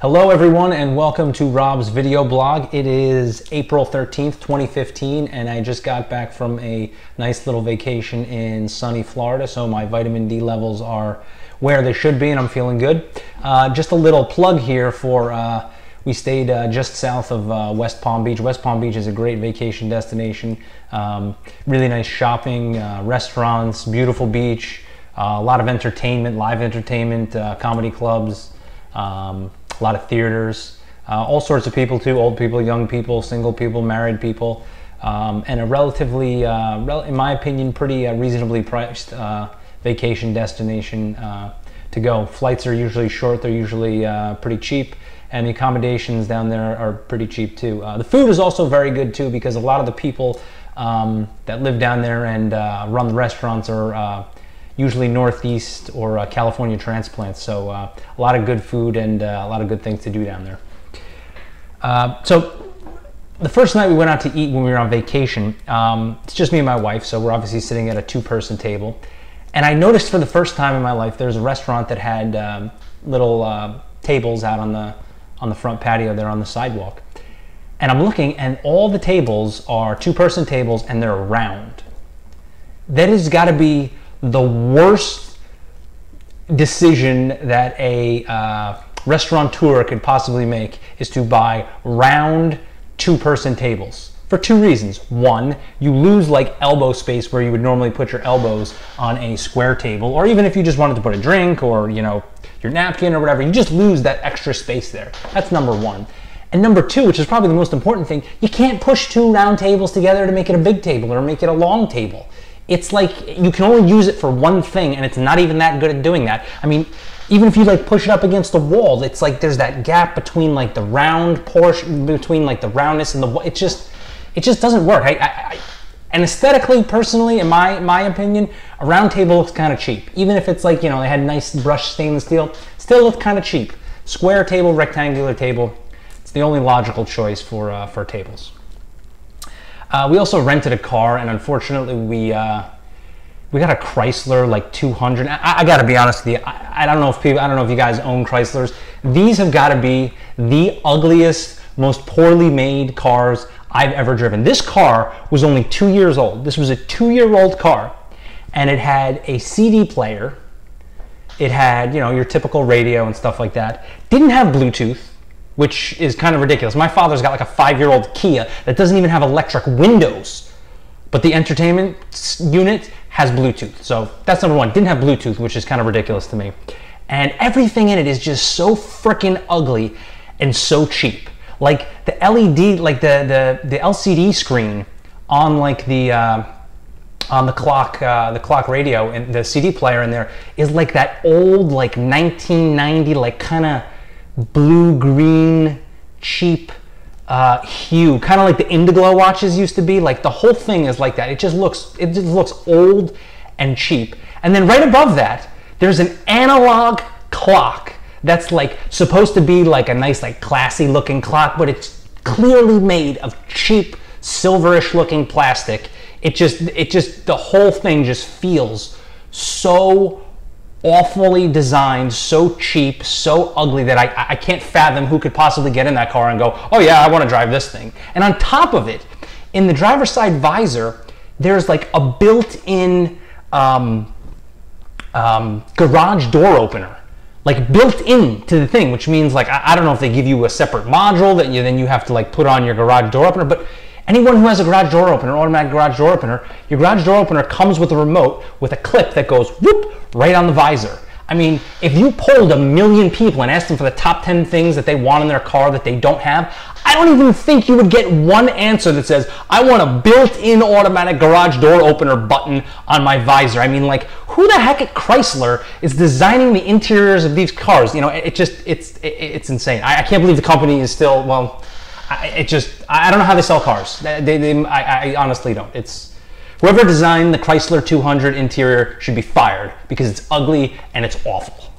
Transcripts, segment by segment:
Hello everyone and welcome to Rob's video blog. It is April 13th, 2015 and I just got back from a nice little vacation in sunny Florida so my vitamin D levels are where they should be and I'm feeling good. Uh, just a little plug here for, uh, we stayed uh, just south of uh, West Palm Beach. West Palm Beach is a great vacation destination. Um, really nice shopping, uh, restaurants, beautiful beach, uh, a lot of entertainment, live entertainment, comedy clubs, um, a lot of theaters, uh, all sorts of people too, old people, young people, single people, married people, um, and a relatively, uh, rel in my opinion, pretty uh, reasonably priced uh, vacation destination uh, to go. Flights are usually short, they're usually uh, pretty cheap, and the accommodations down there are pretty cheap too. the food is also very good too because a lot of the people um, that live down there and run the restaurants are usually Northeast or uh, California transplants. So uh, a lot of good food and uh, a lot of good things to do down there. Uh, so the first night we went out to eat when we were on vacation, um, it's just me and my wife. So we're obviously sitting at a two-person table. And I noticed for the first time in my life, there's a restaurant that had um, little uh, tables out on the on the front patio there on the sidewalk. And I'm looking, and all the tables are two-person tables, and they're round. That has got to be the worst decision that a uh, restaurateur could possibly make is to buy round two person tables for two reasons. One, you lose like elbow space where you would normally put your elbows on a square table, or even if you just wanted to put a drink or, you know, your napkin or whatever, you just lose that extra space there. That's number one. And number two, which is probably the most important thing, you can't push two round tables together to make it a big table or make it a long table it's like you can only use it for one thing and it's not even that good at doing that. I mean, even if you like push it up against the wall, it's like there's that gap between like the round portion, between like the roundness and the, it just, it just doesn't work. I, I, I and aesthetically, personally, in my, my opinion, a round table looks kind of cheap. Even if it's like, you know, they had nice brushed stainless steel, still looks kind of cheap. Square table, rectangular table, it's the only logical choice for, uh, for tables. Uh, we also rented a car, and unfortunately, we uh, we got a Chrysler like 200. I, I got to be honest with you. I, I, don't know if people, I don't know if you guys own Chryslers. These have got to be the ugliest, most poorly made cars I've ever driven. This car was only two years old. This was a two-year-old car, and it had a CD player. It had, you know, your typical radio and stuff like that. Didn't have Bluetooth which is kind of ridiculous. My father's got like a five-year-old Kia that doesn't even have electric windows, but the entertainment unit has Bluetooth. So that's number one. Didn't have Bluetooth, which is kind of ridiculous to me. And everything in it is just so freaking ugly and so cheap. Like the LED, like the the, the LCD screen on like the uh, on the clock uh, the clock radio and the CD player in there is like that old like 1990 like kind of blue green cheap uh, hue, kind of like the Indiglo watches used to be. Like the whole thing is like that. It just looks it just looks old and cheap. And then right above that, there's an analog clock that's like supposed to be like a nice like classy looking clock, but it's clearly made of cheap silverish looking plastic. It just it just the whole thing just feels so awfully designed, so cheap, so ugly that I, I can't fathom who could possibly get in that car and go, oh yeah, I want to drive this thing. And on top of it, in the driver's side visor, there's like a built-in um, um, garage door opener like built into the thing, which means like I, I, don't know if they give you a separate module that you then you have to like put on your garage door opener, but Anyone who has a garage door opener, automatic garage door opener, your garage door opener comes with a remote with a clip that goes whoop right on the visor. I mean, if you polled a million people and asked them for the top 10 things that they want in their car that they don't have, I don't even think you would get one answer that says, I want a built-in automatic garage door opener button on my visor. I mean, like, who the heck at Chrysler is designing the interiors of these cars? You know, it just, it's, it, it's insane. I can't believe the company is still, well, I, it just I don't know how they sell cars. They, they, I, I honestly don't. It's whoever designed the Chrysler 200 interior should be fired because it's ugly and it's awful.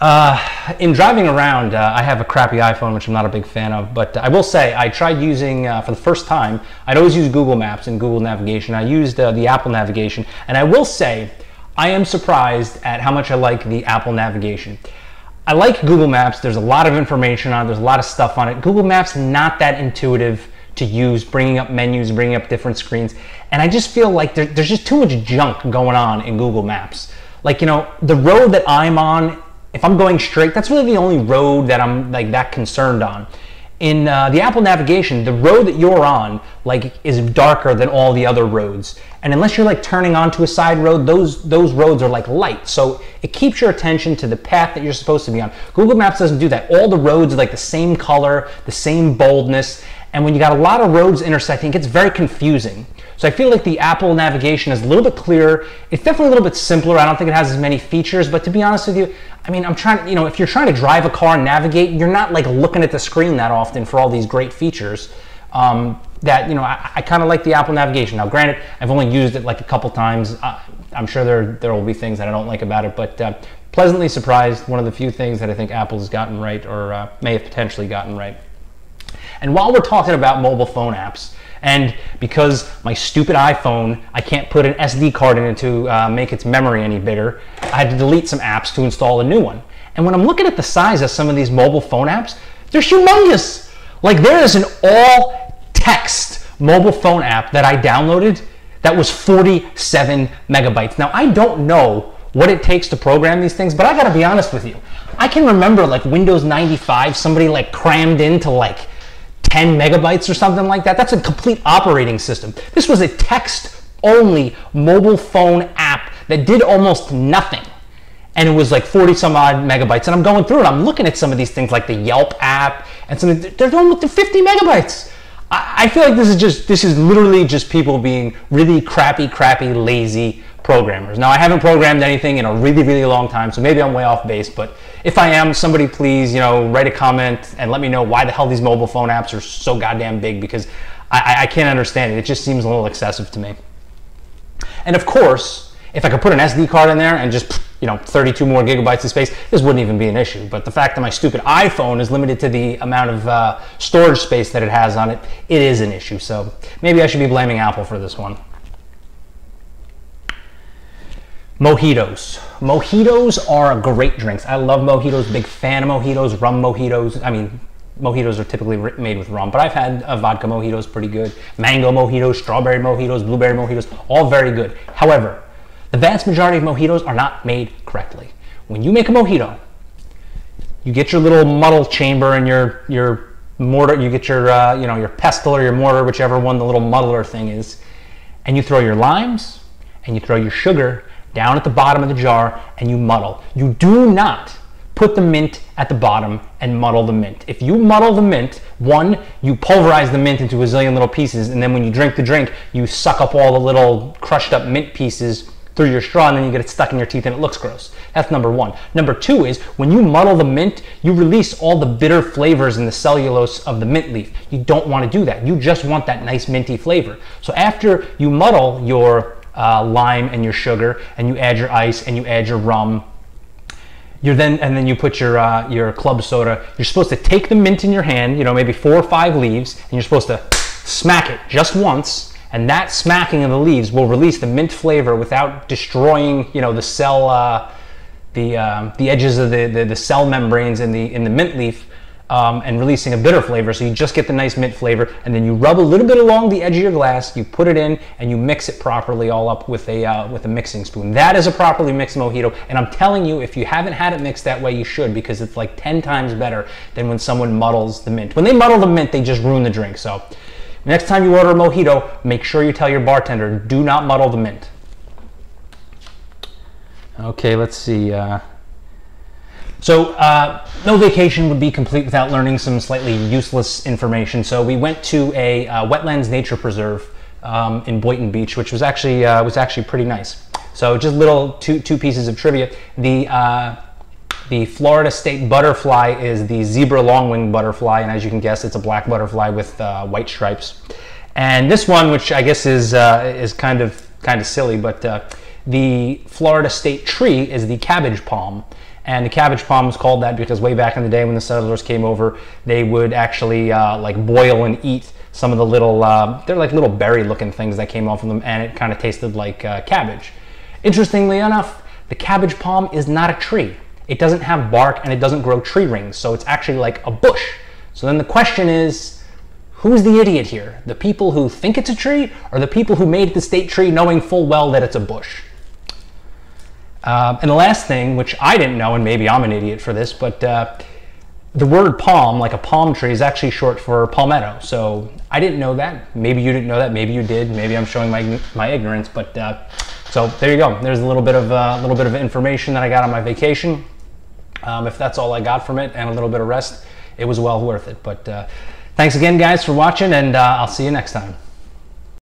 Uh, in driving around, uh, I have a crappy iPhone, which I'm not a big fan of, but I will say I tried using, uh, for the first time, I'd always use Google Maps and Google Navigation. I used uh, the Apple Navigation, and I will say I am surprised at how much I like the Apple Navigation. I like Google Maps. There's a lot of information on it. There's a lot of stuff on it. Google Maps not that intuitive to use, bringing up menus, bringing up different screens. And I just feel like there, there's just too much junk going on in Google Maps. Like, you know, the road that I'm on, if I'm going straight, that's really the only road that I'm like that concerned on in uh, the Apple navigation, the road that you're on like is darker than all the other roads. And unless you're like turning onto a side road, those those roads are like light. So it keeps your attention to the path that you're supposed to be on. Google Maps doesn't do that. All the roads are like the same color, the same boldness. And when you got a lot of roads intersecting, it gets very confusing. So I feel like the Apple navigation is a little bit clearer. It's definitely a little bit simpler. I don't think it has as many features, but to be honest with you, I mean, I'm trying, you know, if you're trying to drive a car and navigate, you're not like looking at the screen that often for all these great features. Um, that you know, I, I kind of like the Apple navigation. Now, granted, I've only used it like a couple times. Uh, I'm sure there there will be things that I don't like about it, but uh, pleasantly surprised. One of the few things that I think Apple has gotten right, or uh, may have potentially gotten right. And while we're talking about mobile phone apps, and because my stupid iPhone, I can't put an SD card in it to uh, make its memory any bigger, I had to delete some apps to install a new one. And when I'm looking at the size of some of these mobile phone apps, they're humongous. Like there is an all text mobile phone app that I downloaded that was 47 megabytes. Now I don't know what it takes to program these things, but I gotta be honest with you. I can remember like Windows 95, somebody like crammed into like 10 megabytes or something like that. That's a complete operating system. This was a text only mobile phone app that did almost nothing. And it was like 40 some odd megabytes. And I'm going through it. I'm looking at some of these things like the Yelp app and some, they're going with the 50 megabytes. I, I feel like this is just, this is literally just people being really crappy, crappy, lazy programmers. Now, I haven't programmed anything in a really, really long time, so maybe I'm way off base, but if I am, somebody please, you know, write a comment and let me know why the hell these mobile phone apps are so goddamn big because I, I can't understand it. It just seems a little excessive to me. And of course, if I could put an SD card in there and just, you know, 32 more gigabytes of space, this wouldn't even be an issue. But the fact that my stupid iPhone is limited to the amount of uh, storage space that it has on it, it is an issue. So maybe I should be blaming Apple for this one. Mojitos. Mojitos are great drinks. I love mojitos, big fan of mojitos, rum mojitos. I mean, mojitos are typically made with rum, but I've had a vodka mojitos pretty good. Mango mojitos, strawberry mojitos, blueberry mojitos, all very good. However, the vast majority of mojitos are not made correctly. When you make a mojito, you get your little muddle chamber and your your mortar, you get your uh, you know your pestle or your mortar, whichever one the little muddler thing is, and you throw your limes and you throw your sugar down at the bottom of the jar and you muddle. You do not put the mint at the bottom and muddle the mint. If you muddle the mint, one, you pulverize the mint into a zillion little pieces, and then when you drink the drink, you suck up all the little crushed up mint pieces through your straw and then you get it stuck in your teeth and it looks gross. That's number one. Number two is when you muddle the mint, you release all the bitter flavors in the cellulose of the mint leaf. You don't want to do that. You just want that nice minty flavor. So after you muddle your uh, lime and your sugar, and you add your ice and you add your rum. You're then and then you put your uh, your club soda. You're supposed to take the mint in your hand, you know, maybe four or five leaves, and you're supposed to smack it just once. And that smacking of the leaves will release the mint flavor without destroying, you know, the cell, uh, the uh, the edges of the, the, the cell membranes in the in the mint leaf um, and releasing a bitter flavor. So you just get the nice mint flavor, and then you rub a little bit along the edge of your glass. You put it in, and you mix it properly all up with a uh, with a mixing spoon. That is a properly mixed mojito, and I'm telling you, if you haven't had it mixed that way, you should because it's like 10 times better than when someone muddles the mint. When they muddle the mint, they just ruin the drink. So next time you order a mojito, make sure you tell your bartender, do not muddle the mint. Okay, let's see. Uh, so uh, no vacation would be complete without learning some slightly useless information. So we went to a uh, wetlands nature preserve um, in Boynton Beach, which was actually uh, was actually pretty nice. So just little two two pieces of trivia. The uh, the Florida state butterfly is the zebra longwing butterfly, and as you can guess, it's a black butterfly with uh, white stripes. And this one, which I guess is uh, is kind of kind of silly, but the Florida state tree is the cabbage palm. And the cabbage palm was called that because way back in the day when the settlers came over, they would actually uh, like boil and eat some of the little, uh, they're like little berry looking things that came off of them and it kind of tasted like uh, cabbage. Interestingly enough, the cabbage palm is not a tree. it doesn't have bark and it doesn't grow tree rings. So it's actually like a bush. So then the question is, who's the idiot here? The people who think it's a tree or the people who made the state tree knowing full well that it's a bush? Uh, and the last thing, which I didn't know, and maybe I'm an idiot for this, but uh, the word palm, like a palm tree, is actually short for palmetto. So I didn't know that. Maybe you didn't know that. Maybe you did. Maybe I'm showing my my ignorance. But uh, so there you go. There's a little bit of a uh, little bit of information that I got on my vacation. Um, if that's all I got from it, and a little bit of rest, it was well worth it. But uh, thanks again, guys, for watching, and uh, I'll see you next time.